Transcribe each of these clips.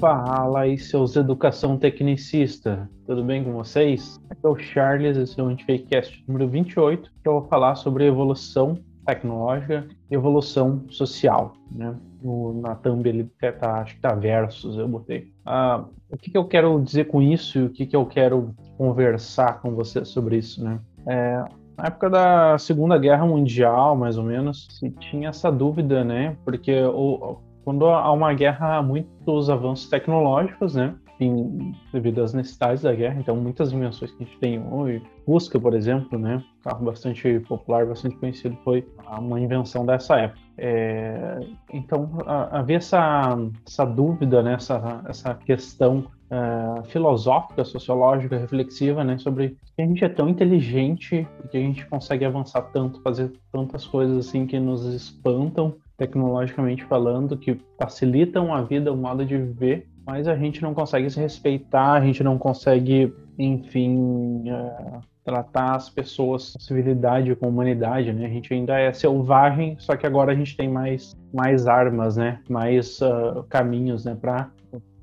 Fala aí, seus educação tecnicista. Tudo bem com vocês? Aqui é o Charles, esse é o Antifakecast número 28, que eu vou falar sobre evolução tecnológica e evolução social, né? No, na thumb ele tá, acho que tá versus, eu botei. Ah, o que, que, eu quero dizer com isso e o que, que eu quero conversar com você sobre isso, né? É, na época da Segunda Guerra Mundial, mais ou menos, se tinha essa dúvida, né? Porque o, quando há uma guerra, há muitos avanços tecnológicos, né? Em, devido às necessidades da guerra, então muitas invenções que a gente tem hoje, Fusca, por exemplo, né, um carro bastante popular, bastante conhecido, foi uma invenção dessa época. É, então havia essa, essa dúvida, né, essa, essa questão uh, filosófica, sociológica, reflexiva, né, sobre que a gente é tão inteligente e que a gente consegue avançar tanto, fazer tantas coisas assim que nos espantam tecnologicamente falando, que facilitam a vida, o modo de viver, mas a gente não consegue se respeitar, a gente não consegue, enfim, uh, tratar as pessoas com civilidade, com humanidade, né? A gente ainda é selvagem, só que agora a gente tem mais, mais armas, né? Mais uh, caminhos, né? Para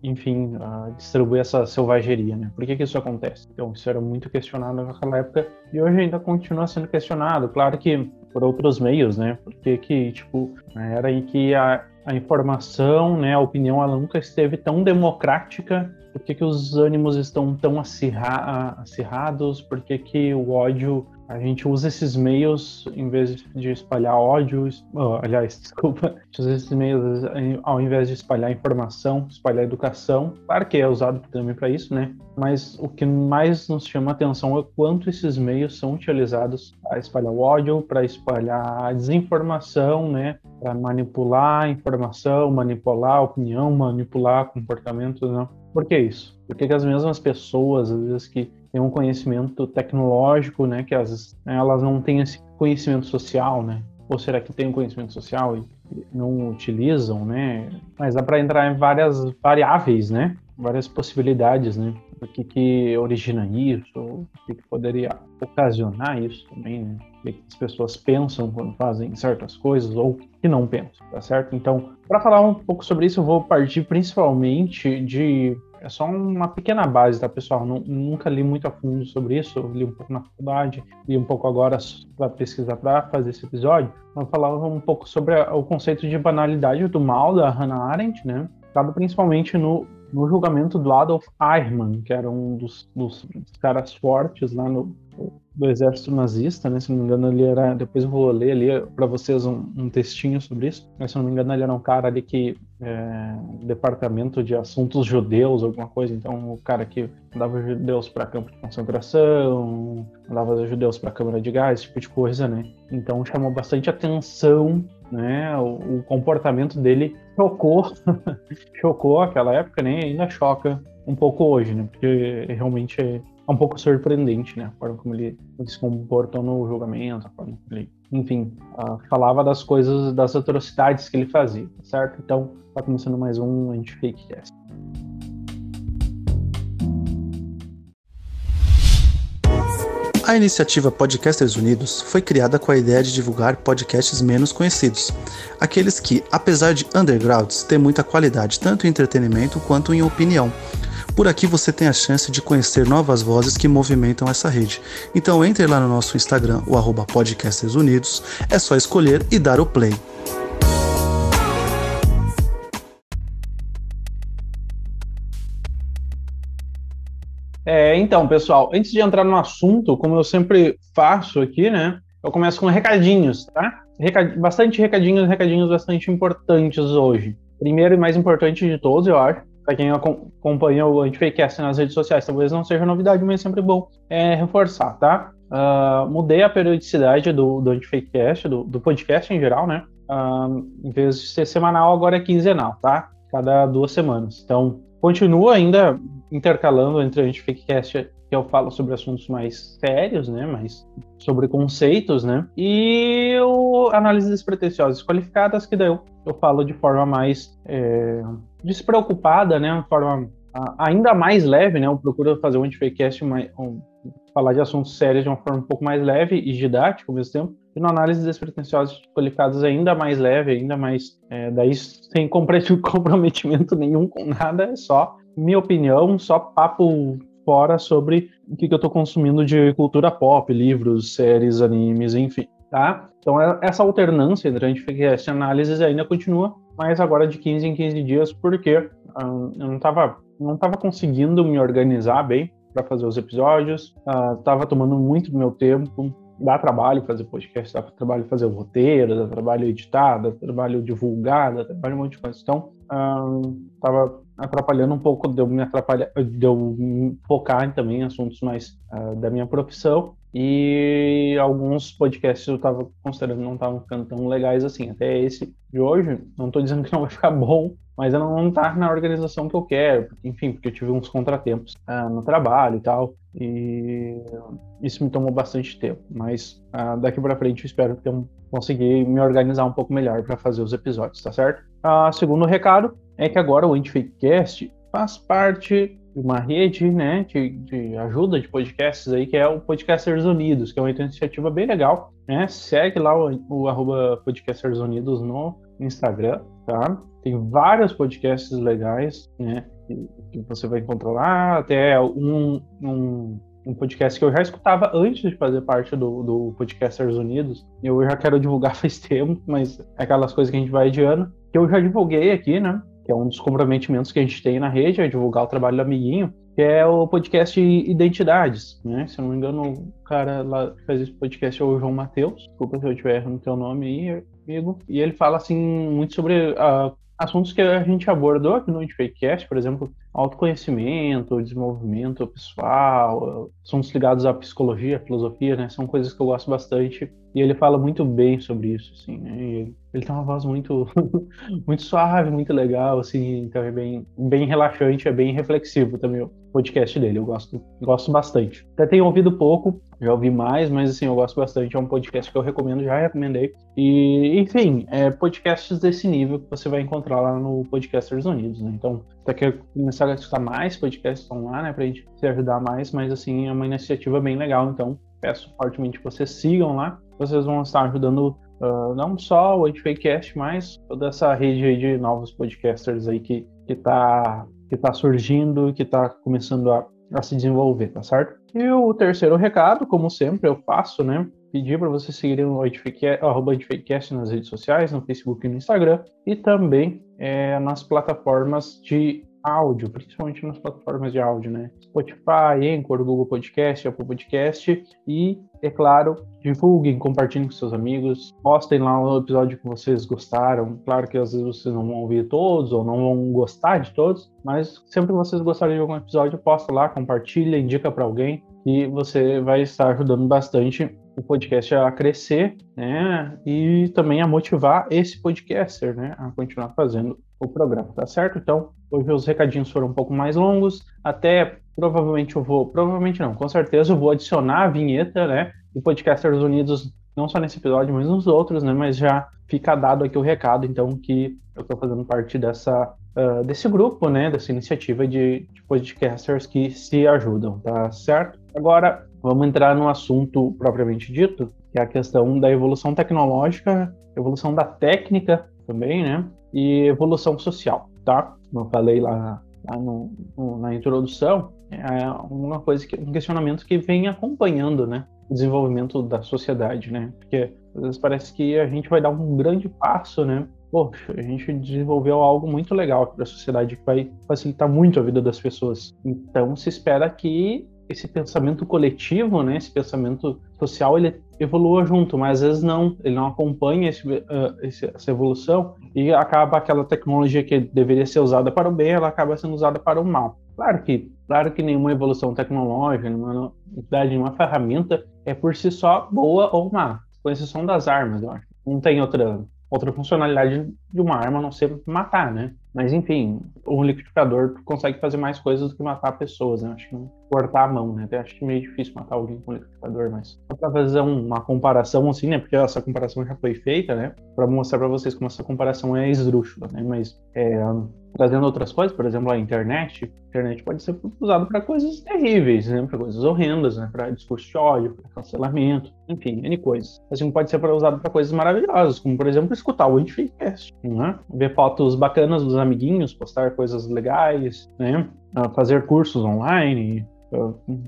enfim, uh, distribuir essa selvageria, né? Por que, que isso acontece? Então, isso era muito questionado naquela época e hoje ainda continua sendo questionado. Claro que por outros meios, né? Porque que, tipo, era aí que a, a informação, né, a opinião, ela nunca esteve tão democrática. Por que, que os ânimos estão tão acirra acirrados? Por que, que o ódio a gente usa esses meios em vez de espalhar ódio, oh, aliás, desculpa, a gente usa esses meios ao invés de espalhar informação, espalhar educação. Claro que é usado também para isso, né? Mas o que mais nos chama atenção é quanto esses meios são utilizados para espalhar ódio, para espalhar desinformação, né? Para manipular informação, manipular opinião, manipular comportamento, né? Por que isso? Porque as mesmas pessoas, às vezes, que têm um conhecimento tecnológico, né, que as, elas não têm esse conhecimento social, né? Ou será que tem um conhecimento social e não utilizam, né? Mas dá para entrar em várias variáveis, né? Várias possibilidades, né? O que, que origina isso, o que, que poderia ocasionar isso também, né? O que, as pessoas pensam quando fazem certas coisas ou que não pensam, tá certo? Então, para falar um pouco sobre isso, eu vou partir principalmente de é só uma pequena base, tá, pessoal? nunca li muito a fundo sobre isso, li um pouco na faculdade, li um pouco agora para pesquisar para fazer esse episódio. Vamos falar um pouco sobre a, o conceito de banalidade do mal da Hannah Arendt, né? Dado principalmente no, no julgamento do Adolf Eichmann, que era um dos, dos caras fortes lá no, do exército nazista, né? Se não me engano, ele era. Depois eu vou ler ali para vocês um, um, textinho sobre isso. Mas se não me engano, ele era um cara ali que. É, departamento de assuntos judeus, alguma coisa. Então, o cara que mandava judeus para campo de concentração, mandava judeus para câmara de gás, esse tipo de coisa, né? Então, chamou bastante atenção né? O, o, comportamento dele chocou, chocou aquela época, né? E ainda choca um pouco hoje, né? Porque realmente é, um pouco surpreendente, né? A forma como ele, se comportou no julgamento, a forma como ele, enfim, uh, falava das coisas, das atrocidades que ele fazia, tá certo? Então, tá começando mais um Anti-Fakecast. A iniciativa Podcasters Unidos foi criada com a ideia de divulgar podcasts menos conhecidos, aqueles que, apesar de undergrounds, têm muita qualidade tanto em entretenimento quanto em opinião por aqui você tem a chance de conhecer novas vozes que movimentam essa rede. Então entre lá no nosso Instagram, o arroba Podcasters Unidos, é só escolher e dar o play. É, então, pessoal, antes de entrar no assunto, como eu sempre faço aqui, né? Eu começo com recadinhos, tá? Recad... Bastante recadinhos, recadinhos bastante importantes hoje. Primeiro e mais importante de todos, eu acho, para quem acompanha o Antifakecast nas redes sociais, talvez não seja novidade, mas é sempre bom é, reforçar, tá? Uh, mudei a periodicidade do, do Antifakecast, do, do podcast em geral, né? Uh, em vez de ser semanal, agora é quinzenal, tá? Cada duas semanas. Então, continua ainda intercalando entre o Antifakecast que eu falo sobre assuntos mais sérios, né, mais sobre conceitos, né, e o análises despretensiosas qualificadas, que daí eu, eu falo de forma mais é, despreocupada, né, uma forma ainda mais leve, né, eu procuro fazer um antifakecast um, falar de assuntos sérios de uma forma um pouco mais leve e didática ao mesmo tempo, e no análise despretensiosas qualificadas ainda mais leve, ainda mais, é, daí sem comprometimento nenhum com nada, é só minha opinião, só papo fora sobre o que, que eu estou consumindo de cultura pop, livros, séries, animes, enfim, tá? Então é, essa alternância entre a gente e ainda continua, mas agora de 15 em 15 dias, porque hum, eu não estava não tava conseguindo me organizar bem para fazer os episódios, estava uh, tomando muito do meu tempo, dá trabalho fazer podcast, dá trabalho fazer o roteiro, dá trabalho editar, dá trabalho divulgar, dá trabalho um monte de coisa. Então, estava atrapalhando um pouco de eu me atrapalhar, de eu focar também em assuntos mais uh, da minha profissão. E alguns podcasts eu estava considerando não estavam ficando tão legais assim. Até esse de hoje, não estou dizendo que não vai ficar bom, mas ela não está na organização que eu quero. Enfim, porque eu tive uns contratempos uh, no trabalho e tal. E isso me tomou bastante tempo. Mas uh, daqui para frente eu espero que eu conseguir me organizar um pouco melhor para fazer os episódios, tá certo? Uh, segundo recado é que agora o Antifakecast faz parte de uma rede né, de, de, ajuda de podcasts aí, que é o Podcasters Unidos, que é uma iniciativa bem legal. Né? Segue lá o, o arroba Podcasters Unidos no Instagram, tá? Tem vários podcasts legais, né? Que, que você vai encontrar lá, até um, um, um, podcast que eu já escutava antes de fazer parte do, do Podcasters Unidos. Eu já quero divulgar faz tempo, mas é aquelas coisas que a gente vai adiando. Que eu já divulguei aqui, né? Que é um dos comprometimentos que a gente tem na rede, é divulgar o trabalho do amiguinho, que é o podcast Identidades, né? Se eu não me engano, o cara lá que faz esse podcast é o João Matheus, desculpa se eu estiver errando o teu nome aí, amigo, e ele fala, assim, muito sobre uh, assuntos que a gente abordou aqui no Fakecast, por exemplo, autoconhecimento, desenvolvimento pessoal, assuntos ligados à psicologia, à filosofia, né? São coisas que eu gosto bastante e ele fala muito bem sobre isso, assim, né? E ele tem uma voz muito, muito suave, muito legal, assim, então é bem, bem relaxante, é bem reflexivo também podcast dele, eu gosto, gosto bastante. Até tenho ouvido pouco, já ouvi mais, mas assim, eu gosto bastante, é um podcast que eu recomendo, já recomendei. E, enfim, é podcasts desse nível que você vai encontrar lá no Podcasters Unidos, né? Então, você quer começar a escutar mais podcasts, estão lá, né, pra gente se ajudar mais, mas assim, é uma iniciativa bem legal, então peço fortemente que vocês sigam lá vocês vão estar ajudando uh, não só o Antifakecast, mas toda essa rede de novos podcasters aí que, que, tá, que tá surgindo, que tá começando a, a se desenvolver, tá certo? E o terceiro recado, como sempre eu faço, né? Pedir para vocês seguirem o Antifakecast nas redes sociais, no Facebook e no Instagram, e também é, nas plataformas de áudio, principalmente nas plataformas de áudio, né? Spotify, Anchor, Google Podcast, Apple Podcast e, é claro, divulguem, compartilhem com seus amigos, postem lá o episódio que vocês gostaram. Claro que às vezes vocês não vão ouvir todos ou não vão gostar de todos, mas sempre que vocês gostarem de algum episódio, posta lá, compartilha, indica para alguém e você vai estar ajudando bastante o podcast a crescer, né? E também a motivar esse podcaster, né? A continuar fazendo o programa, tá certo? Então, hoje os recadinhos foram um pouco mais longos, até provavelmente eu vou, provavelmente não, com certeza eu vou adicionar a vinheta, né? Do Podcasters Unidos, não só nesse episódio, mas nos outros, né? Mas já fica dado aqui o recado, então, que eu estou fazendo parte dessa, uh, desse grupo, né? Dessa iniciativa de, de podcasters que se ajudam, tá certo? Agora, vamos entrar no assunto propriamente dito, que é a questão da evolução tecnológica, evolução da técnica também, né? E evolução social, tá? Como eu falei lá, lá no, no, na introdução, é uma coisa que um questionamento que vem acompanhando, né? O desenvolvimento da sociedade, né? Porque às vezes parece que a gente vai dar um grande passo, né? Poxa, a gente desenvolveu algo muito legal para a sociedade que vai facilitar muito a vida das pessoas. Então se espera que esse pensamento coletivo, né, esse pensamento social, ele evolua junto, mas às vezes não, ele não acompanha esse, uh, essa evolução e acaba aquela tecnologia que deveria ser usada para o bem, ela acaba sendo usada para o mal. Claro que, claro que nenhuma evolução tecnológica, nenhuma nenhuma ferramenta é por si só boa ou má, com exceção das armas, eu acho. Não tem outra outra funcionalidade de uma arma a não ser matar, né? Mas enfim, um liquidificador consegue fazer mais coisas do que matar pessoas, né? Acho que cortar a mão, né? Até acho meio difícil matar alguém com um liquidificador, mas só pra fazer uma comparação assim, né? Porque essa comparação já foi feita, né? Pra mostrar pra vocês como essa comparação é esdrúxula, né? Mas é, trazendo outras coisas, por exemplo, a internet. A internet pode ser usada para coisas terríveis, né? para coisas horrendas, né? para discurso de ódio, para cancelamento, enfim, N coisas. Assim pode ser usado para coisas maravilhosas, como, por exemplo, escutar o Antifacecast, né? ver fotos bacanas dos amiguinhos, postar coisas legais, né? Ah, fazer cursos online,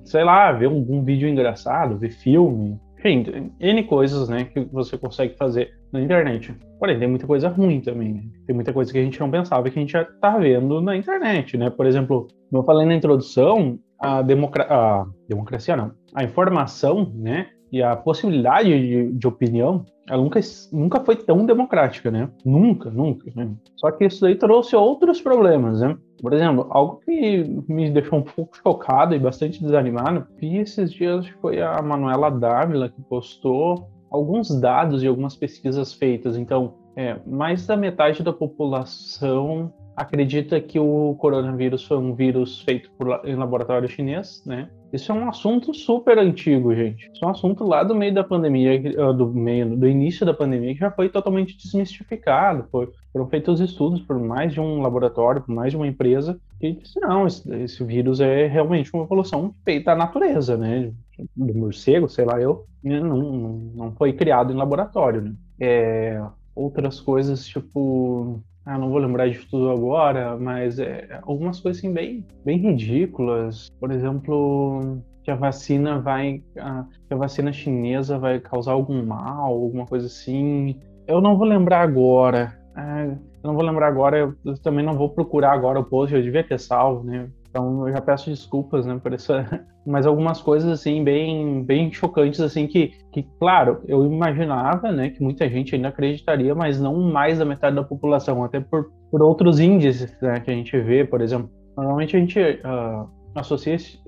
sei lá, ver um, um vídeo engraçado, ver filme, enfim, N coisas, né, que você consegue fazer na internet. Porém, tem muita coisa ruim também, né? Tem muita coisa que a gente não pensava que a gente já tá vendo na internet, né? Por exemplo, como eu falei na introdução, a, democra a democracia não, a informação, né, e a possibilidade de, de, opinião, ela nunca, nunca foi tão democrática, né? Nunca, nunca. Né? Só que isso aí trouxe outros problemas, né? Por exemplo, algo que me deixou um pouco chocado e bastante desanimado, vi esses dias foi a Manuela Dávila que postou alguns dados de algumas pesquisas feitas. Então, é, mais da metade da população acredita que o coronavírus foi um vírus feito por, em laboratório chinês, né? Isso é um assunto super antigo, gente. Isso é um assunto lá do meio da pandemia, do meio, do início da pandemia, que já foi totalmente desmistificado. Foi, foram feitos estudos por mais de um laboratório, por mais de uma empresa, que disse, não, esse, esse vírus é realmente uma evolução feita da natureza, né? Do morcego, sei lá eu, não, não, não foi criado em laboratório, né? É, outras coisas, tipo, ah, não vou lembrar de tudo agora, mas é, algumas coisas assim, bem, bem ridículas. Por exemplo, que a vacina vai. A, que a vacina chinesa vai causar algum mal, alguma coisa assim. Eu não vou lembrar agora. É, eu não vou lembrar agora, eu, eu, também não vou procurar agora o post, eu devia ter salvo, né? Então eu já peço desculpas, né, por essa, mas algumas coisas assim bem bem chocantes assim que, que claro, eu imaginava, né, que muita gente ainda acreditaria, mas não mais da metade da população, até por, por outros índices, né, que a gente vê, por exemplo, normalmente a gente uh, associa esse,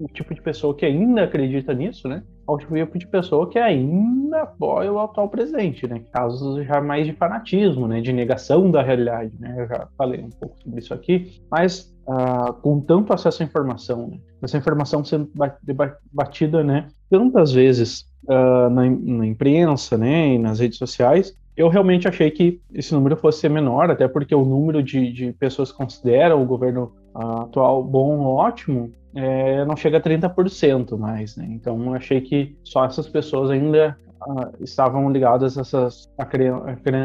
o tipo de pessoa que ainda acredita nisso, né, ao tipo de pessoa que ainda apoia o atual presidente, né? Casos já mais de fanatismo, né? De negação da realidade, né? Eu já falei um pouco sobre isso aqui, mas uh, com tanto acesso à informação, né? essa informação sendo debatida, né? Tantas vezes uh, na, na imprensa, né? E nas redes sociais, eu realmente achei que esse número fosse menor, até porque o número de, de pessoas que consideram o governo uh, atual bom ou ótimo é, não chega a 30% mais, né? Então achei que só essas pessoas ainda uh, estavam ligadas a essas,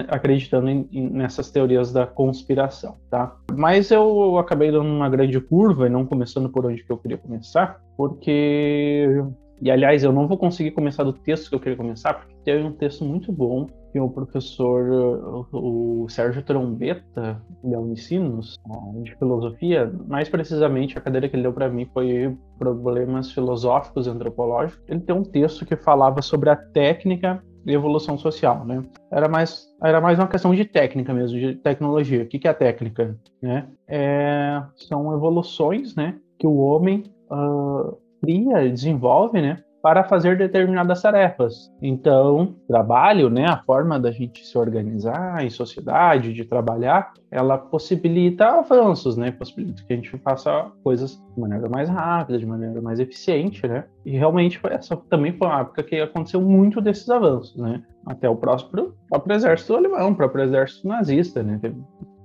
acreditando em, em, nessas teorias da conspiração, tá? Mas eu acabei dando uma grande curva e não começando por onde que eu queria começar, porque e aliás, eu não vou conseguir começar do texto que eu queria começar, porque teve um texto muito bom que o professor, o Sérgio Trombeta, da Unicinos, de filosofia, mais precisamente a cadeira que ele deu para mim foi Problemas Filosóficos e Antropológicos. Ele tem um texto que falava sobre a técnica de evolução social, né? Era mais, era mais uma questão de técnica mesmo, de tecnologia. O que, que é a técnica, né? É, são evoluções, né, que o homem uh, cria, desenvolve, né, para fazer determinadas tarefas. Então, trabalho, né, a forma da gente se organizar em sociedade, de trabalhar, ela possibilita avanços, né, possibilita que a gente faça coisas de maneira mais rápida, de maneira mais eficiente, né. E realmente essa também foi uma época que aconteceu muito desses avanços, né, até o próprio, próprio exército alemão, o próprio exército nazista, né,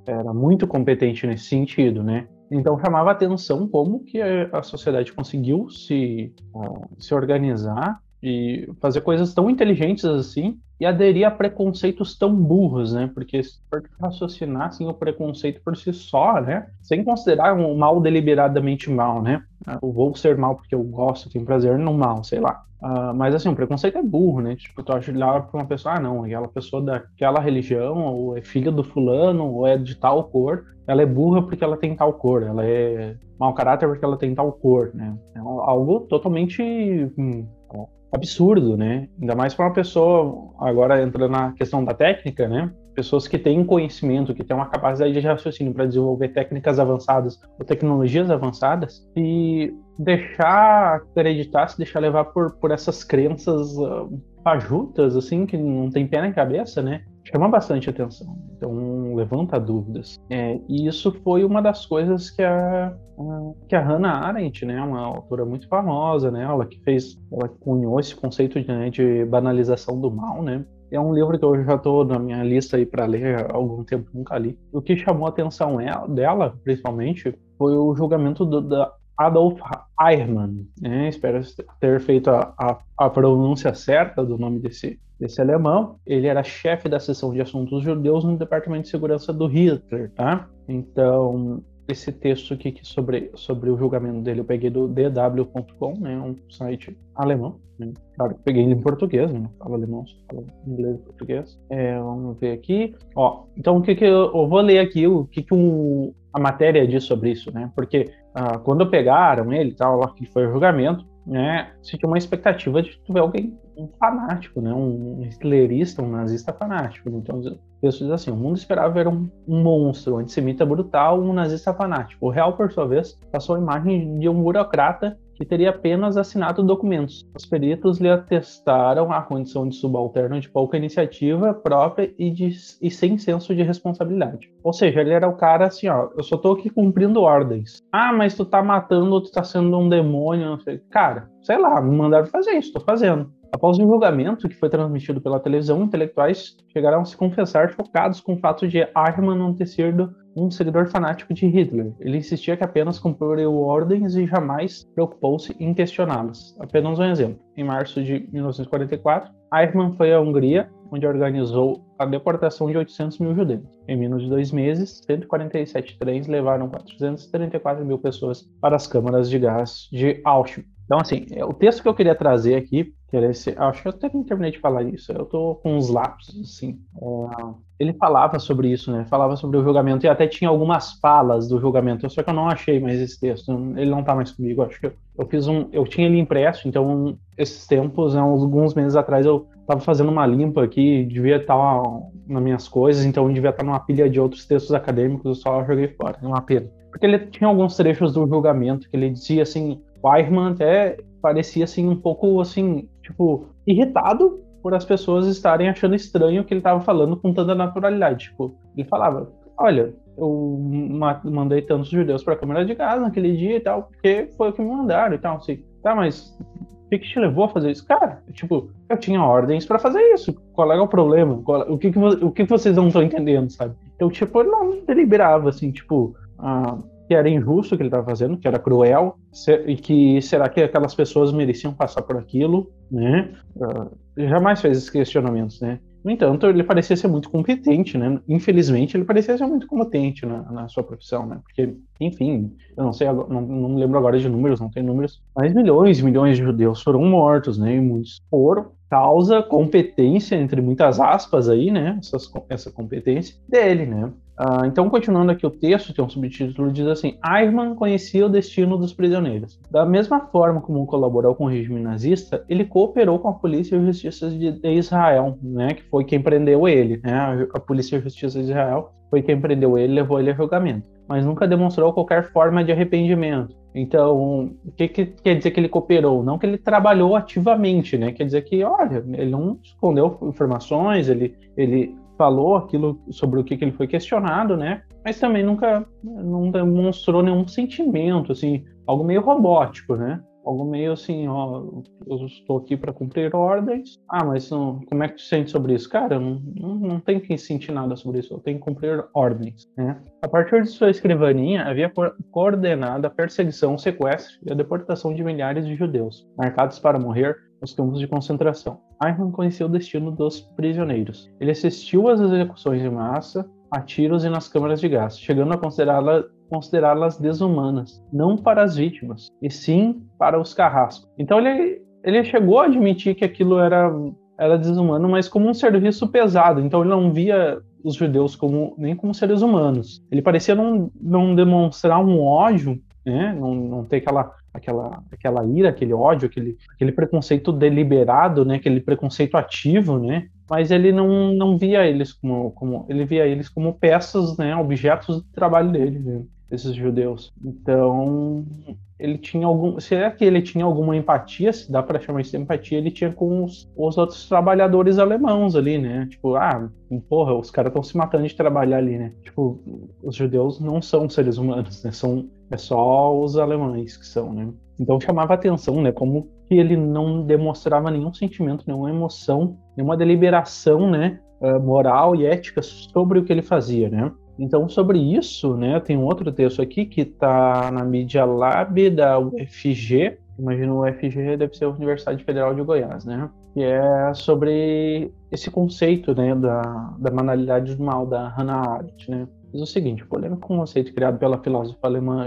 era muito competente nesse sentido, né. Então chamava atenção como que a sociedade conseguiu se, uh, se organizar e fazer coisas tão inteligentes assim e aderir a preconceitos tão burros, né? Porque se raciocinar assim, o preconceito por si só, né? Sem considerar um mal deliberadamente mal, né? Eu vou ser mal porque eu gosto, tenho prazer no mal, sei lá. Uh, mas assim, o preconceito é burro, né? Tipo, tu olhar pra uma pessoa, ah, não, aquela pessoa daquela religião, ou é filha do fulano, ou é de tal cor, ela é burra porque ela tem tal cor, ela é mau caráter porque ela tem tal cor, né? É algo totalmente hum, absurdo, né? Ainda mais para uma pessoa, agora entrando na questão da técnica, né? Pessoas que têm conhecimento, que têm uma capacidade de raciocínio para desenvolver técnicas avançadas ou tecnologias avançadas e deixar acreditar, se deixar levar por, por essas crenças uh, fajutas, assim, que não tem pé nem cabeça, né? chama bastante atenção. Então levanta dúvidas. É, e isso foi uma das coisas que a, que a Hannah Arendt, né, uma autora muito famosa, né, ela que fez, ela cunhou esse conceito de, né, de banalização do mal, né, é um livro que eu já estou na minha lista aí para ler há algum tempo, nunca li. O que chamou a atenção é, dela, principalmente, foi o julgamento do, da Adolf Eichmann. Né? Espero ter feito a, a, a, pronúncia certa do nome desse, desse alemão. Ele era chefe da seção de assuntos judeus no Departamento de Segurança do Hitler, tá? Então, esse texto aqui sobre, sobre o julgamento dele eu peguei do dw.com, né, um site alemão. Né? Claro, peguei ele em português, né? Falo alemão, só falo inglês e português. É, vamos ver aqui. Ó, então o que que eu, eu vou ler aqui o que que um, a matéria diz sobre isso, né? Porque ah, quando pegaram ele, tal, lá que foi o julgamento, né, se tinha uma expectativa de tu ver alguém, um fanático, né, um hitlerista, um nazista fanático. Então, diz assim: o mundo esperava ver um, um monstro, um antissemita brutal, um nazista fanático. O real, por sua vez, passou a imagem de um burocrata que teria apenas assinado documentos. Os peritos lhe atestaram a condição de subalterno de pouca iniciativa própria e, de, e sem senso de responsabilidade. Ou seja, ele era o cara assim, ó, eu só tô aqui cumprindo ordens. Ah, mas tu tá matando, tu tá sendo um demônio, não sei. Cara, sei lá, me mandaram fazer isso, tô fazendo. Após o julgamento, que foi transmitido pela televisão, intelectuais chegaram a se confessar chocados com o fato de Eichmann não ter sido um seguidor fanático de Hitler. Ele insistia que apenas cumpriu ordens e jamais preocupou-se em questioná-las. Apenas um exemplo. Em março de 1944, Eichmann foi à Hungria, onde organizou a deportação de 800 mil judeus. Em menos de dois meses, 147 trens levaram 434 mil pessoas para as câmaras de gás de Auschwitz. Então, assim, é, o texto que eu queria trazer aqui, acho que eu até terminei de falar isso, eu tô com uns lapsos, assim. É, ele falava sobre isso, né? Falava sobre o julgamento e até tinha algumas falas do julgamento, só que eu não achei mais esse texto, ele não tá mais comigo, acho que eu, eu fiz um, eu tinha ele impresso, então esses tempos, né, alguns meses atrás eu tava fazendo uma limpa aqui, devia estar tá nas minhas coisas, então devia estar tá numa pilha de outros textos acadêmicos, eu só joguei fora, é uma pena. Porque ele tinha alguns trechos do julgamento que ele dizia assim, o Eichmann até parecia assim um pouco assim, tipo, irritado por as pessoas estarem achando estranho o que ele estava falando com tanta naturalidade. Tipo, ele falava: "Olha, eu mandei tantos judeus para a de gás naquele dia e tal, porque foi o que me mandaram e tal, assim. Tá, mas o que, que te levou a fazer isso? Cara, tipo, eu tinha ordens para fazer isso. Qual é o problema? o que, que, o que, que vocês não estão entendendo, sabe? Eu, tipo, não deliberava, assim, tipo, ah, que era injusto o que ele estava fazendo, que era cruel, e que será que aquelas pessoas mereciam passar por aquilo, né? Uh, jamais fez esses questionamentos, né? No entanto, ele parecia ser muito competente, né? Infelizmente, ele parecia ser muito competente na, na sua profissão, né? Porque, enfim, eu não sei, não, não lembro agora de números, não tem números, mas milhões e milhões de judeus foram mortos, né? E muitos por causa, competência, entre muitas aspas aí, né? Essas, essa competência dele, né? Uh, então, continuando aqui o texto, tem um subtítulo, diz assim: Eichmann conhecia o destino dos prisioneiros. Da mesma forma como colaborou com o regime nazista, ele cooperou com a Polícia e Justiça de, Israel, né, que foi quem prendeu ele. Né, a, a Polícia e Justiça de Israel foi quem prendeu ele levou ele a julgamento, mas nunca demonstrou qualquer forma de arrependimento. Então, o que, que, quer dizer que ele cooperou? Não que ele trabalhou ativamente, né? Quer dizer que, olha, ele não escondeu informações, ele, ele falou aquilo sobre o que, que ele foi questionado, né? Mas também nunca não demonstrou nenhum sentimento, assim, algo meio robótico, né? Algo meio assim, ó, eu estou aqui para cumprir ordens. Ah, mas não, como é que tu sente sobre isso? Cara, não, não, não tenho que sentir nada sobre isso, eu tenho que cumprir ordens, né? A partir de sua escrivaninha, havia coordenado a perseguição, o sequestro e a deportação de milhares de judeus, marcados para morrer nos campos de concentração. Eichmann conhecia o destino dos prisioneiros. Ele assistiu às execuções de massa, a tiros e nas câmaras de gás, chegando a considerá-las considerá desumanas, não para as vítimas, e sim para os carrascos. Então ele, ele chegou a admitir que aquilo era, era desumano, mas como um serviço pesado. Então ele não via os judeus como nem como seres humanos. Ele parecia não, não demonstrar um ódio, né? não, não ter aquela aquela, aquela ira, aquele ódio, aquele, aquele preconceito deliberado, né, aquele preconceito ativo, né, mas ele não, não via eles como, como ele via eles como peças, né, objetos de trabalho dele, né, esses judeus. Então ele tinha algum, será que ele tinha alguma empatia, se dá para chamar isso de empatia, ele tinha com os, os outros trabalhadores alemãos ali, né? Tipo, ah, porra, os caras estão se matando de trabalhar ali, né? Tipo, os judeus não são seres humanos, né? São é só os alemães que são, né? Então chamava atenção, né? Como que ele não demonstrava nenhum sentimento, nenhuma emoção, nenhuma deliberação, né, eh, moral e ética sobre o que ele fazia, né? Então, sobre isso, né, tem um outro texto aqui que está na Media Lab da UFG, imagino o UFG deve ser a Universidade Federal de Goiás, né? Que é sobre esse conceito, né, da, da banalidade do mal da Hannah Arendt, né? Diz o seguinte, polêmico conceito criado pela filósofa alemã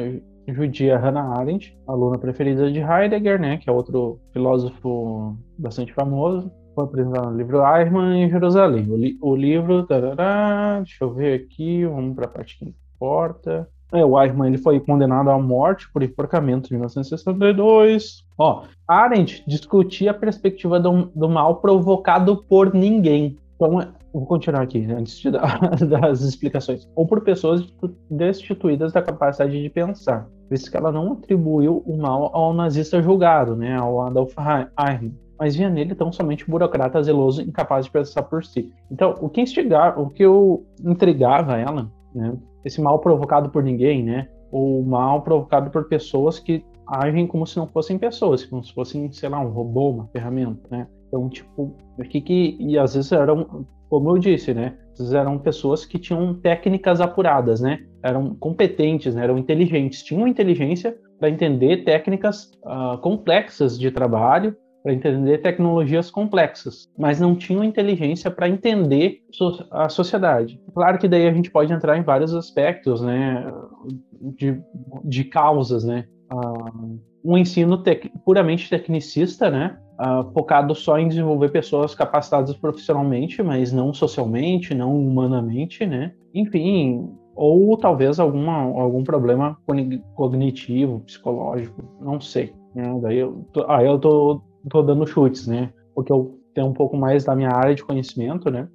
judia Hannah Arendt, aluna preferida de Heidegger, né, que é outro filósofo bastante famoso, foi apresentado no livro Eichmann em Jerusalém. O, li o livro, tarará, deixa eu ver aqui, vamos para a parte que importa. É, o Eichmann ele foi condenado à morte por enforcamento em 1962. Ó, Arendt discutia a perspectiva do, do mal provocado por ninguém. Então, vou continuar aqui, né, antes de dar das explicações. Ou por pessoas destituídas da capacidade de pensar, visto que ela não atribuiu o mal ao nazista julgado, né, ao Adolf Eichmann mas via nele tão somente um burocrata zeloso incapaz de pensar por si. Então, o que instigava, o que eu intrigava ela, né, esse mal provocado por ninguém, né, ou mal provocado por pessoas que agem como se não fossem pessoas, como se fossem, sei lá, um robô, uma ferramenta, né? Então, tipo, o que que e às vezes eram, como eu disse, né, eram pessoas que tinham técnicas apuradas, né? Eram competentes, né? eram inteligentes, tinham inteligência para entender técnicas uh, complexas de trabalho para entender tecnologias complexas, mas não tinham inteligência para entender a sociedade. Claro que daí a gente pode entrar em vários aspectos, né, de, de causas, né. Uh, um ensino tec puramente tecnicista, né, uh, focado só em desenvolver pessoas capacitadas profissionalmente, mas não socialmente, não humanamente, né. Enfim, ou talvez alguma, algum problema cognitivo, psicológico, não sei. Né? Daí eu tô, aí eu tô estou dando chutes, né? Porque eu tenho um pouco mais da minha área de conhecimento, né?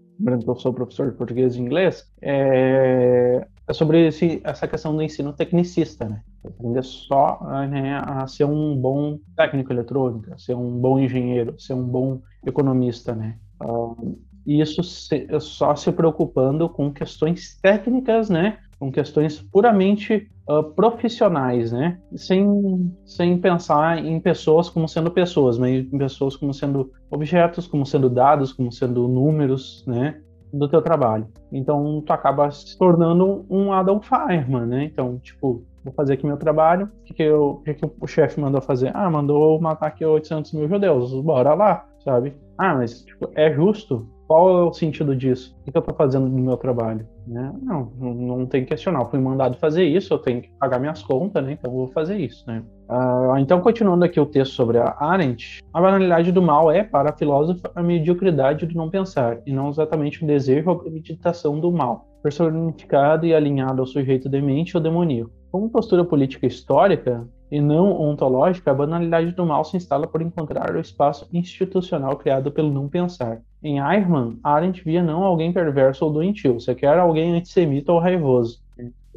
eu sou professor de português e inglês, é, é sobre esse, essa questão do ensino tecnicista, né? Aprender só né, a ser um bom técnico eletrônico, ser um bom engenheiro, ser um bom economista, né? Uh, isso se, só se preocupando com questões técnicas, né? Com questões puramente uh, profissionais, né? Sem, sem pensar em pessoas como sendo pessoas, mas em pessoas como sendo objetos, como sendo dados, como sendo números, né? Do teu trabalho. Então, tu acaba se tornando um Adam Fireman, né? Então, tipo, vou fazer aqui meu trabalho. O que, que, eu, que, que o chefe mandou fazer? Ah, mandou matar aqui 800 mil judeus. Bora lá, sabe? Ah, mas tipo, é justo? Qual é o sentido disso? O que eu estou fazendo no meu trabalho? Né? Não, não, tem que questionar. Eu fui mandado fazer isso, eu tenho que pagar minhas contas, né? Então eu vou fazer isso, né? Uh, então, continuando aqui o texto sobre a Arendt, a banalidade do mal é, para a filósofa, a mediocridade do não pensar, e não exatamente o desejo ou a premeditação do mal, personificado e alinhado ao sujeito demente ou demoníaco. Como postura política histórica, e não ontológica, a banalidade do mal se instala por encontrar o espaço institucional criado pelo não pensar. Em Eichmann, Arendt via não alguém perverso ou doentio, sequer alguém antissemita ou raivoso.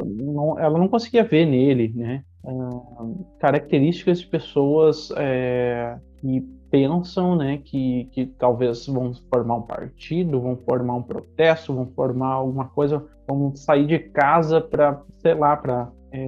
Não, ela não conseguia ver nele né, uh, características de pessoas é, que pensam né, que, que talvez vão formar um partido, vão formar um protesto, vão formar alguma coisa, vão sair de casa para, sei lá, para é,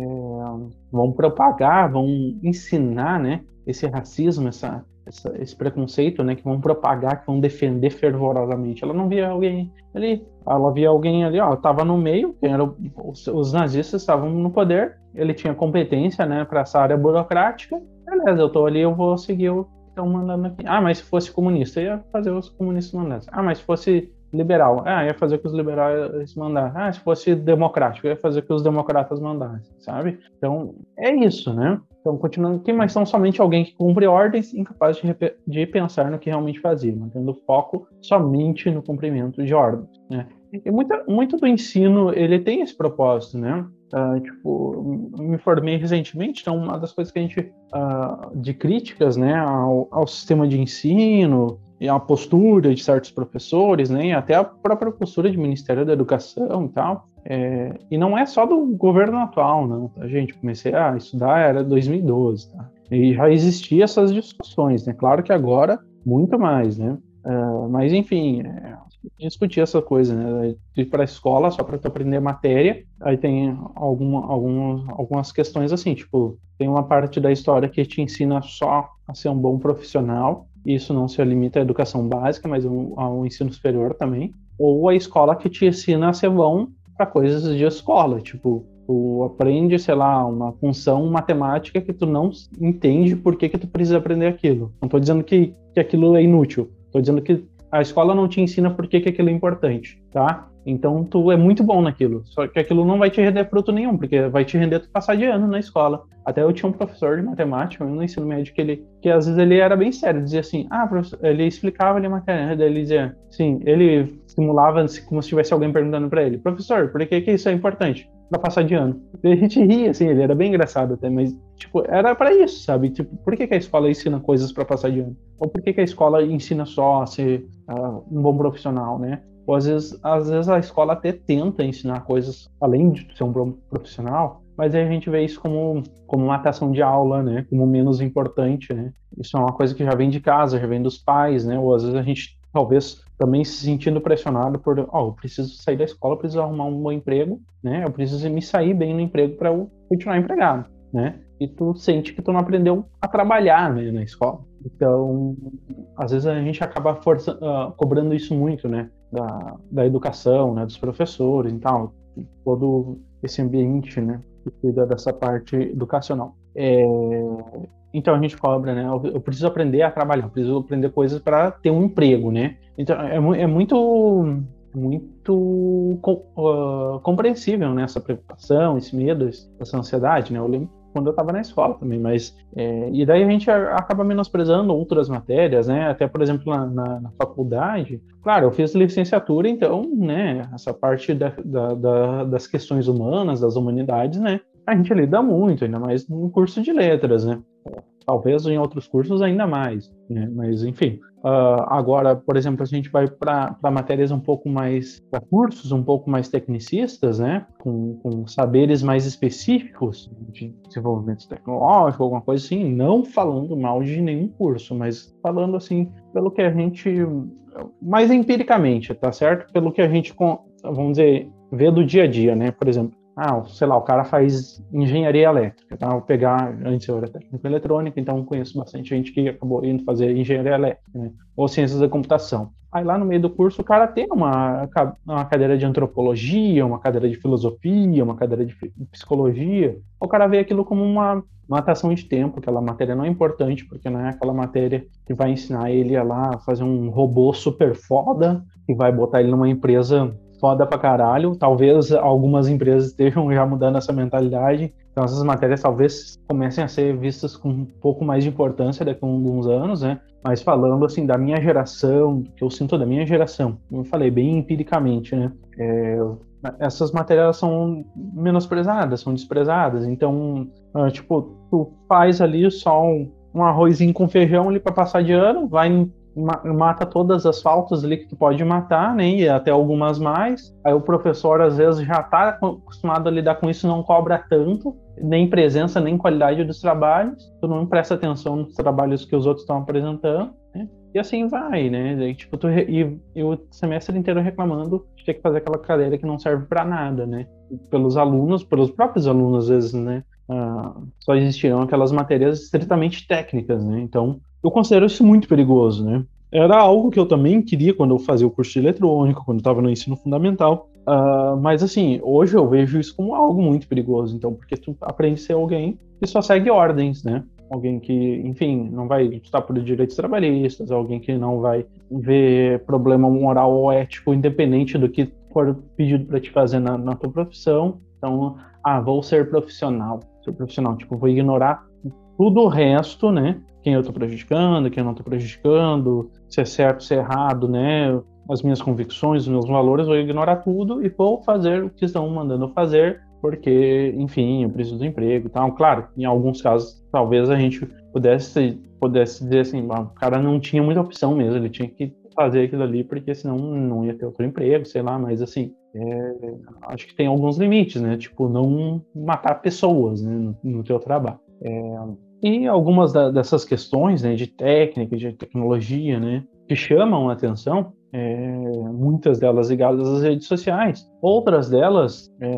vão propagar, vão ensinar, né, esse racismo, essa, essa, esse preconceito, né, que vão propagar, que vão defender fervorosamente. Ela não via alguém ali, ela via alguém ali, ó, estava no meio, era, os, os, nazistas estavam no poder, ele tinha competência, né, para essa área burocrática. Beleza, eu estou ali, eu vou seguir o que estão mandando aqui. Ah, mas se fosse comunista, ia fazer os comunistas mandando. Ah, mas se fosse liberal. Ah, ia fazer o que os liberais mandassem. Ah, se fosse democrático, ia fazer o que os democratas mandassem, sabe? Então, é isso, né? Então, continuando aqui, mas são somente alguém que cumpre ordens, incapaz de, de pensar no que realmente fazia, mantendo foco somente no cumprimento de ordens, né? E muita, muito do ensino, ele tem esse propósito, né? Uh, tipo, me formei recentemente, então uma das coisas que a gente, uh, de críticas, né, ao, ao sistema de ensino, a postura de certos professores, né, até a própria postura do Ministério da Educação e tal. É, e não é só do governo atual, não, tá, gente? Comecei a estudar, era 2012, tá? E já existiam essas discussões, né? Claro que agora, muito mais, né? Uh, mas, enfim, é, discutir essa coisa, né? Ir para a escola só para aprender matéria, aí tem alguma, algumas, algumas questões assim, tipo, tem uma parte da história que te ensina só a ser um bom profissional, isso não se limita à educação básica, mas ao ensino superior também, ou a escola que te ensina a ser bom para coisas de escola, tipo, tu aprende, sei lá, uma função matemática que tu não entende por que, que tu precisa aprender aquilo. Não estou dizendo que, que aquilo é inútil, estou dizendo que a escola não te ensina por que, que aquilo é importante, tá? Então tu é muito bom naquilo, só que aquilo não vai te render fruto nenhum, porque vai te render tu passar de ano na escola. Até eu tinha um professor de matemática no ensino médio que ele, que às vezes ele era bem sério, dizia assim, ah, ele explicava ali a matéria, ele dizia, sim, ele simulava como se tivesse alguém perguntando para ele, professor, por que que isso é importante? Para passar de ano. E a gente ria, assim, ele era bem engraçado até, mas, tipo, era para isso, sabe? Tipo, por que que a escola ensina coisas para passar de ano? Ou por que que a escola ensina só a ser uh, um bom profissional, né? Ou às vezes, às vezes a escola até tenta ensinar coisas além de ser um profissional, mas aí a gente vê isso como, como uma atração de aula, né? Como menos importante, né? Isso é uma coisa que já vem de casa, já vem dos pais, né? Ou às vezes a gente talvez também se sentindo pressionado por, ó, oh, eu preciso sair da escola, eu preciso arrumar um bom emprego, né? Eu preciso me sair bem no emprego para eu continuar empregado, né? E tu sente que tu não aprendeu a trabalhar né, na escola. Então, às vezes a gente acaba força, uh, cobrando isso muito, né? Da, da educação, né? Dos professores e tal. Todo esse ambiente, né? Que cuida dessa parte educacional. É, então a gente cobra, né? Eu, preciso aprender a trabalhar, eu preciso aprender coisas para ter um emprego, né? Então é, é muito muito uh, compreensível né? essa preocupação, esse medo, essa ansiedade, né? Eu lembro quando eu estava na escola também, mas é, e daí a gente acaba menosprezando outras matérias, né? Até por exemplo na, na, na faculdade, claro, eu fiz licenciatura, então, né? Essa parte da, da, da, das questões humanas, das humanidades, né? A gente lida muito, ainda mais no curso de letras, né? Talvez em outros cursos ainda mais, né? Mas enfim, Uh, agora, por exemplo, a gente vai para matérias um pouco mais, para cursos um pouco mais tecnicistas, né? Com, com, saberes mais específicos de desenvolvimento tecnológico, alguma coisa assim, não falando mal de nenhum curso, mas falando assim, pelo que a gente, mais empiricamente, tá certo? Pelo que a gente, vamos dizer, vê do dia a dia, né? Por exemplo, ah, sei lá, o cara faz engenharia elétrica, tá? Vou pegar, antes eu era técnico eletrônica, então conheço bastante gente que acabou indo fazer engenharia elétrica, né? Ou ciências da computação. Aí lá no meio do curso o cara tem uma, uma cadeira de antropologia, uma cadeira de filosofia, uma cadeira de psicologia. O cara vê aquilo como uma matação de tempo, aquela matéria não é importante, porque não é aquela matéria que vai ensinar ele a lá fazer um robô super foda, que vai botar ele numa empresa foda pra caralho. Talvez algumas empresas estejam já mudando essa mentalidade. Então essas matérias talvez comecem a ser vistas com um pouco mais de importância daqui a alguns anos, né? Mas falando assim da minha geração, que eu sinto da minha geração, como eu falei bem empiricamente, né? É, essas matérias são menosprezadas, são desprezadas. Então, uh, tipo, tu faz ali só um, um arrozinho com feijão ali para passar de ano, vai mata todas as faltas ali que tu pode matar, né? E até algumas mais. Aí o professor às vezes já está acostumado a lidar com isso, não cobra tanto, nem presença, nem qualidade dos trabalhos. Tu não presta atenção nos trabalhos que os outros estão apresentando, né? E assim vai, né? E, tipo, tu, e, e, o semestre inteiro reclamando de ter que fazer aquela cadeira que não serve para nada, né? Pelos alunos, pelos próprios alunos, às vezes, né? Ah, só existirão aquelas matérias estritamente técnicas, né? Então, eu considero isso muito perigoso, né? Era algo que eu também queria quando eu fazia o curso de eletrônica, quando eu estava no ensino fundamental. Uh, mas assim, hoje eu vejo isso como algo muito perigoso, então, porque tu aprende a ser alguém que só segue ordens, né? Alguém que, enfim, não vai lutar por direitos trabalhistas, alguém que não vai ver problema moral ou ético independente do que for pedido para te fazer na, na tua profissão. Então, ah, vou ser profissional, ser profissional, tipo, vou ignorar tudo o resto, né? Quem eu estou prejudicando, quem eu não estou prejudicando, se é certo, se é errado, né? As minhas convicções, os meus valores, vou ignorar tudo e vou fazer o que estão mandando fazer, porque, enfim, eu preciso do emprego e tal. Claro, em alguns casos, talvez a gente pudesse, pudesse dizer assim, o cara não tinha muita opção mesmo, ele tinha que fazer aquilo ali, porque senão não ia ter outro emprego, sei lá, mas assim, é, acho que tem alguns limites, né? Tipo, não matar pessoas né, no, no teu trabalho. É, e algumas da, dessas questões né, de técnica, de tecnologia, né, que chamam a atenção, é, muitas delas ligadas às redes sociais. Outras delas é,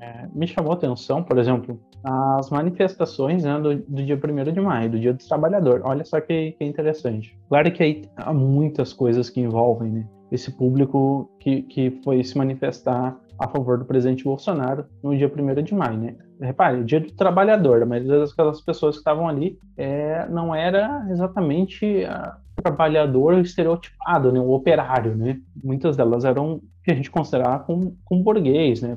é, me chamou a atenção, por exemplo, as manifestações né, do, do, dia 1 de maio, do Dia do Trabalhador. Olha só que, que interessante. Claro que aí há muitas coisas que envolvem né, esse público que, que foi se manifestar a favor do presidente Bolsonaro no dia 1 de maio, né? Repare, o dia do trabalhador, mas aquelas pessoas que estavam ali é, não era exatamente o trabalhador estereotipado, né? o operário, né? Muitas delas eram que a gente considerava como, como burguês, né?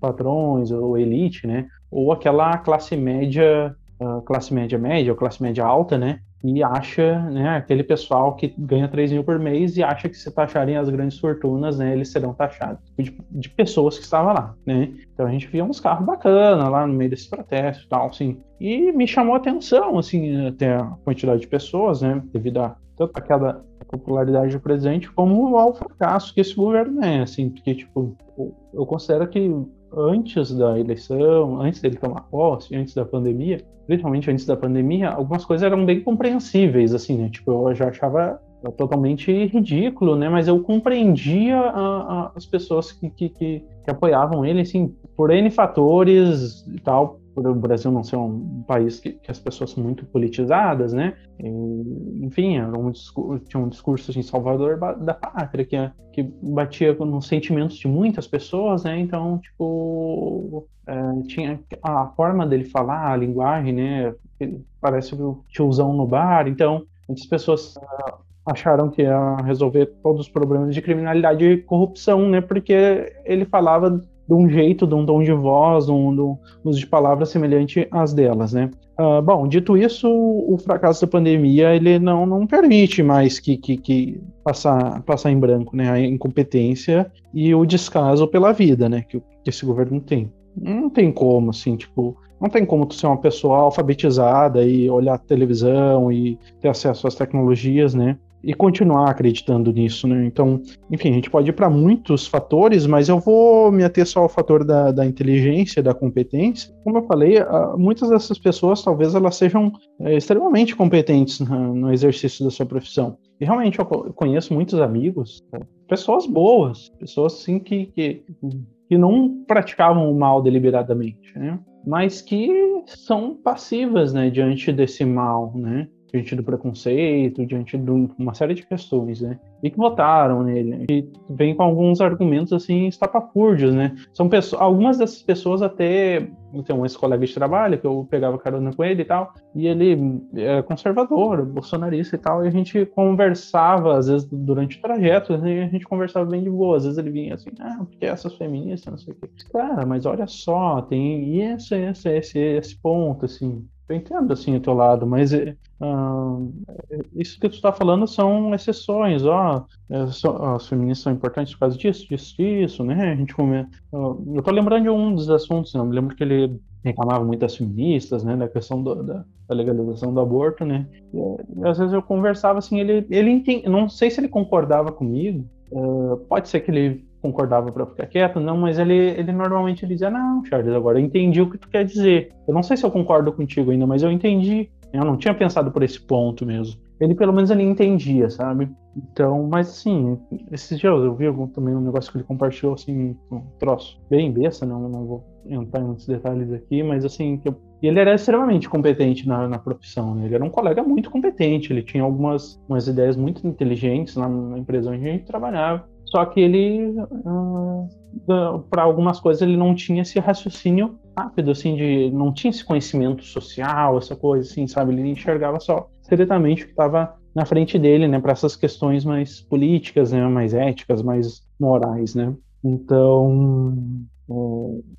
patrões ou elite, né? Ou aquela classe média, uh, classe média média ou classe média alta, né? E acha, né, aquele pessoal que ganha 3 mil por mês e acha que se taxarem as grandes fortunas, né, eles serão taxados de, de pessoas que estavam lá, né. Então a gente via uns carros bacanas lá no meio desses protestos e tal, assim. E me chamou a atenção, assim, até a quantidade de pessoas, né, devido a tanto aquela popularidade do presidente como ao fracasso que esse governo é, assim, porque, tipo, eu considero que antes da eleição, antes dele tomar posse, antes da pandemia, principalmente antes da pandemia, algumas coisas eram bem compreensíveis, assim, né? Tipo, eu já achava totalmente ridículo, né? Mas eu compreendia a, a, as pessoas que, que, que, que apoiavam ele, assim, por N fatores e tal, por o Brasil não ser um país que, que as pessoas são muito politizadas, né? E, enfim, era um tinha um discurso assim, salvador da pátria, que, que batia nos sentimentos de muitas pessoas, né? Então, tipo, é, tinha a forma dele falar, a linguagem, né? Parece o tiozão no bar, então muitas pessoas uh, acharam que ia resolver todos os problemas de criminalidade e corrupção, né? Porque ele falava de um jeito, de um tom de voz, um, de um uso de palavras semelhante às delas, né? Uh, bom, dito isso, o fracasso da pandemia ele não, não permite mais que, que, que, passar, passar em branco, né? A incompetência e o descaso pela vida, né? Que, que esse governo tem. Não tem como, assim, tipo, não tem como tu ser uma pessoa alfabetizada e olhar televisão e ter acesso às tecnologias, né? E continuar acreditando nisso, né? Então, enfim, a gente pode ir para muitos fatores, mas eu vou me ater só ao fator da, da inteligência, da competência. Como eu falei, muitas dessas pessoas talvez elas sejam é, extremamente competentes no exercício da sua profissão. E realmente eu conheço muitos amigos, né? pessoas boas, pessoas assim que, que, que não praticavam o mal deliberadamente, né? Mas que são passivas, né, diante desse mal, né? Diante do preconceito, diante de uma série de questões, né? E que votaram nele. E vem com alguns argumentos, assim, estapafúrdios, né? São pessoas, algumas dessas pessoas até... Tem um ex-colega de trabalho que eu pegava carona com ele e tal, e ele é conservador, bolsonarista e tal, e a gente conversava, às vezes, durante o trajeto, né? a gente conversava bem de boa. Às vezes ele vinha assim, ah, porque essas feministas, não sei o quê. Cara, mas olha só, tem esse, esse, esse, esse ponto, assim eu entendo assim o teu lado, mas uh, isso que tu está falando são exceções, ó. So, as feministas são importantes por causa disso, disso, disso, né? A gente come, uh, eu tô lembrando de um dos assuntos, né? eu me lembro que ele reclamava muito das feministas, né? Da questão do, da, da, legalização do aborto, né? E, às vezes eu conversava assim, ele, ele entende, não sei se ele concordava comigo, uh, pode ser que ele concordava para ficar quieto, não, mas ele, ele normalmente ele dizia, não, Charles, agora eu entendi o que tu quer dizer. Eu não sei se eu concordo contigo ainda, mas eu entendi. Eu não tinha pensado por esse ponto mesmo. Ele pelo menos ele entendia, sabe? Então, mas assim, esses dias eu vi algum, também um negócio que ele compartilhou, assim, um troço bem besta, não, não vou entrar em muitos detalhes aqui, mas assim, eu, ele era extremamente competente na, na profissão, né? ele era um colega muito competente, ele tinha algumas umas ideias muito inteligentes na, na empresa onde a gente trabalhava, só que ele, uh, ah, para algumas coisas, ele não tinha esse raciocínio rápido, assim, de não tinha esse conhecimento social, essa coisa, assim, sabe? Ele enxergava só diretamente o que estava na frente dele, né, para essas questões mais políticas, né, mais éticas, mais morais, né? Então, é,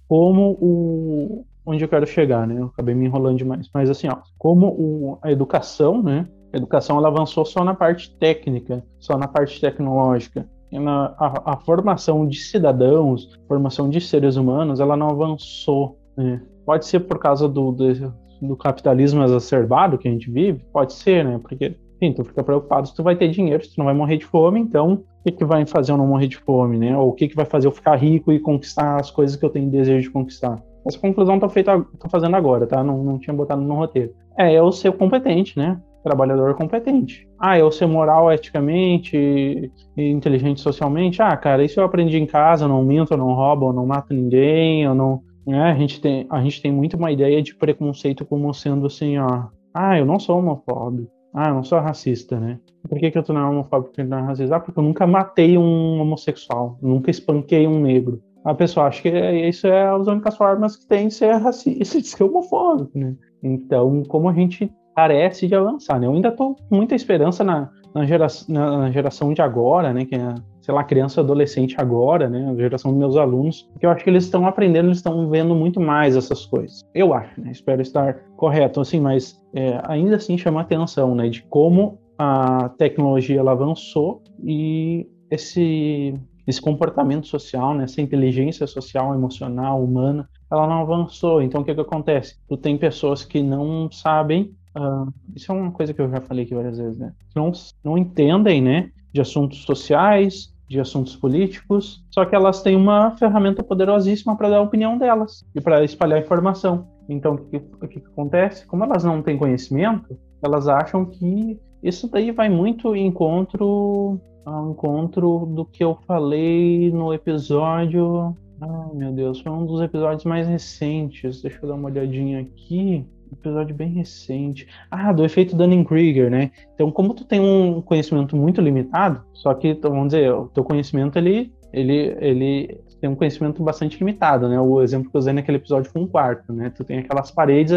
como o onde eu quero chegar, né? Eu acabei me enrolando demais, mas assim, ó, como o, a educação, né? A educação ela avançou só na parte técnica, só na parte tecnológica na, a, a, formação de cidadãos, formação de seres humanos, ela não avançou. Né? Pode ser por causa do, do, do, capitalismo exacerbado que a gente vive, pode ser, né? Porque, enfim, tu fica preocupado se tu vai ter dinheiro, se tu não vai morrer de fome, então o que, que vai fazer eu não morrer de fome, né? Ou o que, que vai fazer eu ficar rico e conquistar as coisas que eu tenho desejo de conquistar? Essa conclusão tá feita, tô fazendo agora, tá? Não, não tinha botado no roteiro. É eu ser competente, né? Trabalhador competente. Ah, eu ser moral eticamente inteligente socialmente. Ah, cara, isso eu aprendi em casa, não minto, eu não roubo, eu não mato ninguém, eu não. É, a, gente tem, a gente tem muito uma ideia de preconceito como sendo assim, ó. Ah, eu não sou homofóbico. Ah, eu não sou racista, né? Por que, que eu tô é homofóbico e é racista? Ah, porque eu nunca matei um homossexual, nunca espanquei um negro. A pessoa acha que isso é as únicas formas que tem de ser racista, de ser homofóbico, né? Então, como a gente carece de avançar, né? Eu ainda tô com muita esperança na, na, gera, na, geração de agora, né? Que é, sei lá, criança adolescente agora, né? A geração dos meus alunos, porque eu acho que eles estão aprendendo, eles estão vendo muito mais essas coisas. Eu acho, né? Espero estar correto, assim, mas é, ainda assim chama atenção, né? De como a tecnologia ela avançou e esse esse comportamento social, né, essa inteligência social, emocional, humana, ela não avançou. Então, o que, que acontece? Tu tem pessoas que não sabem, uh, isso é uma coisa que eu já falei aqui várias vezes, né? Não, não entendem, né, de assuntos sociais, de assuntos políticos, só que elas têm uma ferramenta poderosíssima para dar a opinião delas e para espalhar informação. Então, o que, o que, acontece? Como elas não têm conhecimento, elas acham que isso daí vai muito em encontro ao encontro do que eu falei no episódio. Ai meu Deus, foi um dos episódios mais recentes. Deixa eu dar uma olhadinha aqui. Episódio bem recente. Ah, do efeito Dunning-Kruger, né? Então, como tu tem um conhecimento muito limitado, só que, vamos dizer, o teu conhecimento, ele, ele, ele tem um conhecimento bastante limitado, né? O exemplo que eu usei naquele episódio foi um quarto, né? Tu tem aquelas paredes,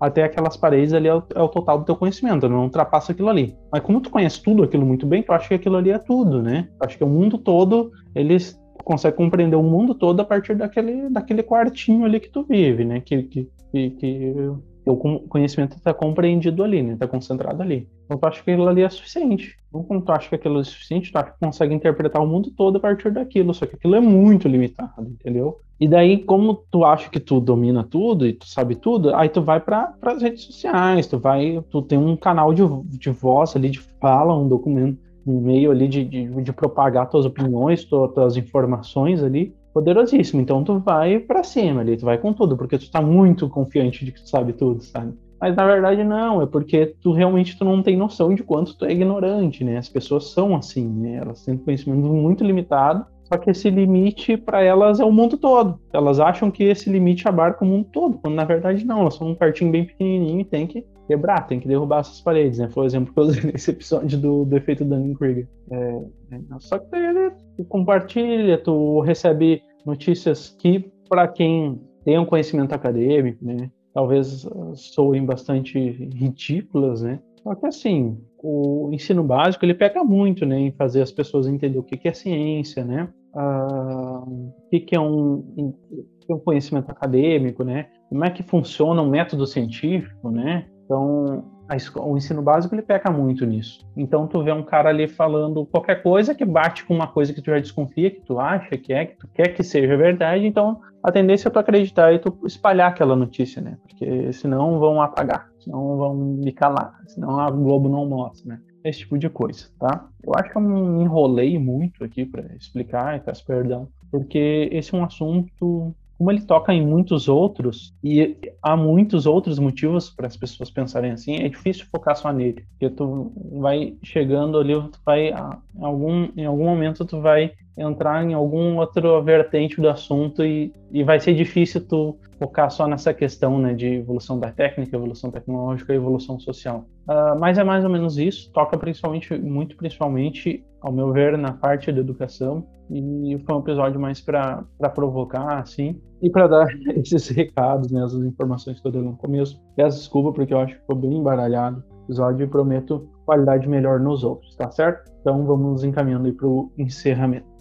até aquelas paredes ali é o, é o, total do teu conhecimento, não ultrapassa aquilo ali. Mas como tu conhece tudo aquilo muito bem, tu acha que aquilo ali é tudo, né? Tu acha que o mundo todo, eles consegue compreender o mundo todo a partir daquele, daquele quartinho ali que tu vive, né? Que, que, que, que o conhecimento está compreendido ali, né? Está concentrado ali. Então tu acha que aquilo ali é suficiente. Então tu acha que aquilo é suficiente, tu acha que consegue interpretar o mundo todo a partir daquilo, só que aquilo é muito limitado, entendeu? E daí, como tu acha que tu domina tudo e tu sabe tudo, aí tu vai para as redes sociais, tu vai, tu tem um canal de, de voz ali, de fala, um documento, um meio ali de, de, de propagar tuas opiniões, tuas, tuas informações ali, poderosíssimo. Então tu vai para cima ali, tu vai com tudo, porque tu tá muito confiante de que tu sabe tudo, sabe? Mas na verdade não, é porque tu realmente tu não tem noção de quanto tu é ignorante, né? As pessoas são assim, né? Elas têm conhecimento muito limitado só que esse limite para elas é o mundo todo. Elas acham que esse limite abarca o mundo todo, quando na verdade não, elas são um partinho bem pequenininho e tem que quebrar, tem que derrubar essas paredes, né? Foi o exemplo que eu episódio do, do efeito Dunning-Kruger. É, é, só que né, tu compartilha, tu recebe notícias que, para quem tem um conhecimento acadêmico, né? Talvez soem bastante ridículas, né? Só que assim, o ensino básico ele peca muito, né, em fazer as pessoas entender o que, que é ciência, né? uh, o que, que é um, um, conhecimento acadêmico, né? Como é que funciona um método científico, né? Então, a, o ensino básico ele peca muito nisso. Então, tu vê um cara ali falando qualquer coisa que bate com uma coisa que tu já desconfia, que tu acha que é, que tu quer que seja verdade, então a tendência é tu acreditar e tu espalhar aquela notícia, né? Porque senão vão apagar, senão vão me calar, senão a Globo não mostra, né? esse tipo de coisa, tá? Eu acho que eu me enrolei muito aqui para explicar, e peço perdão, porque esse é um assunto, como ele toca em muitos outros, e há muitos outros motivos para as pessoas pensarem assim, é difícil focar só nele, porque tu vai chegando ali, tu vai, em algum, em algum momento tu vai entrar em algum outro vertente do assunto e, e vai ser difícil tu focar só nessa questão né, de evolução da técnica, evolução tecnológica e evolução social. Uh, mas é mais ou menos isso, toca principalmente, muito principalmente, ao meu ver, na parte da educação e foi um episódio mais para provocar, assim, e para dar esses recados, né, essas informações que eu dei no começo. Peço desculpa porque eu acho que ficou bem embaralhado o episódio e prometo qualidade melhor nos outros, tá certo? Então vamos encaminhando aí para o encerramento.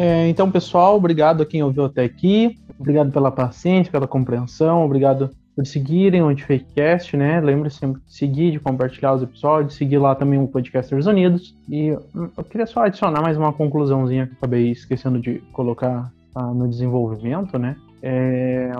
É, então, pessoal, obrigado a quem ouviu até aqui. Obrigado pela paciência, pela compreensão. Obrigado por seguirem o Antifakecast, né? Lembre sempre de seguir, de compartilhar os episódios, seguir lá também o Podcasters Unidos. E hum, eu queria só adicionar mais uma conclusãozinha que acabei esquecendo de colocar ah, no desenvolvimento, né? É,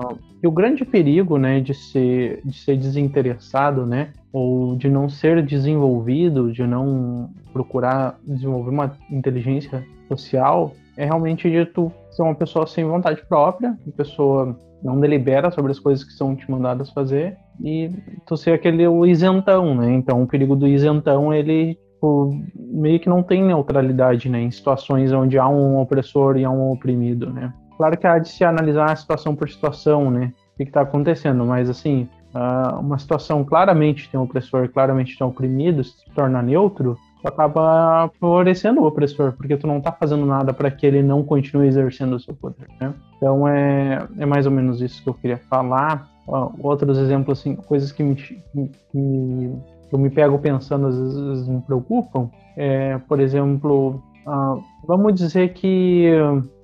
o grande perigo, né, de ser, de ser desinteressado, né, ou de não ser desenvolvido, de não procurar desenvolver uma inteligência social, é realmente de tu ser uma pessoa sem vontade própria, uma pessoa não delibera sobre as coisas que são te mandadas fazer e tu ser aquele o isentão, né? Então o perigo do isentão ele tipo, meio que não tem neutralidade, né? Em situações onde há um opressor e há um oprimido, né? Claro que há de se analisar situação por situação, né? O que está acontecendo, mas assim, uma situação claramente tem um opressor, claramente tem um oprimido, se torna neutro, tu acaba favorecendo o opressor, porque tu não tá fazendo nada para que ele não continue exercendo o seu poder, né? Então é, é mais ou menos isso que eu queria falar. Uh, outros exemplos, assim, coisas que me, que, que eu me pego pensando, às vezes me preocupam. É, por exemplo, uh, vamos dizer que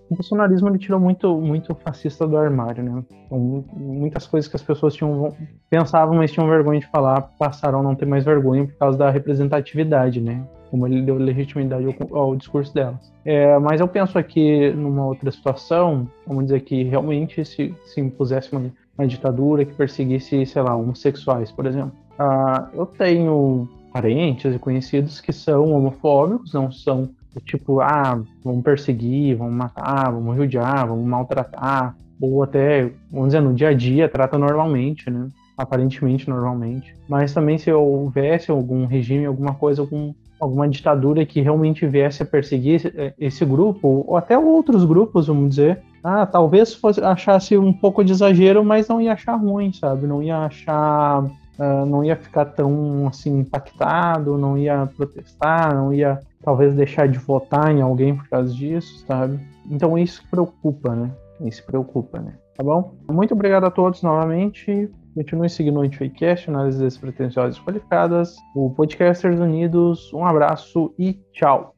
o bolsonarismo ele tirou muito, muito fascista do armário, né? Então, muitas coisas que as pessoas tinham, pensavam, mas tinham vergonha de falar, passaram a não ter mais vergonha por causa da representatividade, né? Como ele deu legitimidade ao, ao discurso delas. É, mas eu penso aqui numa outra situação, vamos dizer que realmente se, se impusesse uma, uma ditadura que perseguisse, sei lá, homossexuais, por exemplo. Ah, eu tenho parentes e conhecidos que são homofóbicos, não são tipo, ah, vamos perseguir, vamos matar, vamos judiar, vamos maltratar, ou até, vamos dizer, no dia a dia trata normalmente, né? Aparentemente normalmente. Mas também se houvesse algum regime, alguma coisa, algum, alguma ditadura que realmente viesse a perseguir esse, esse grupo, ou até outros grupos, vamos dizer, ah, talvez fosse, achasse um pouco de exagero, mas não ia achar ruim, sabe? Não ia achar uh, não ia ficar tão assim impactado, não ia protestar, não ia talvez deixar de votar em alguém por causa disso, sabe? Então isso preocupa, né? Isso preocupa, né? Tá bom? Muito obrigado a todos novamente. Continue seguindo o Antifakecast, análises despretensiosas qualificadas, o Podcasters Unidos. Um abraço e tchau!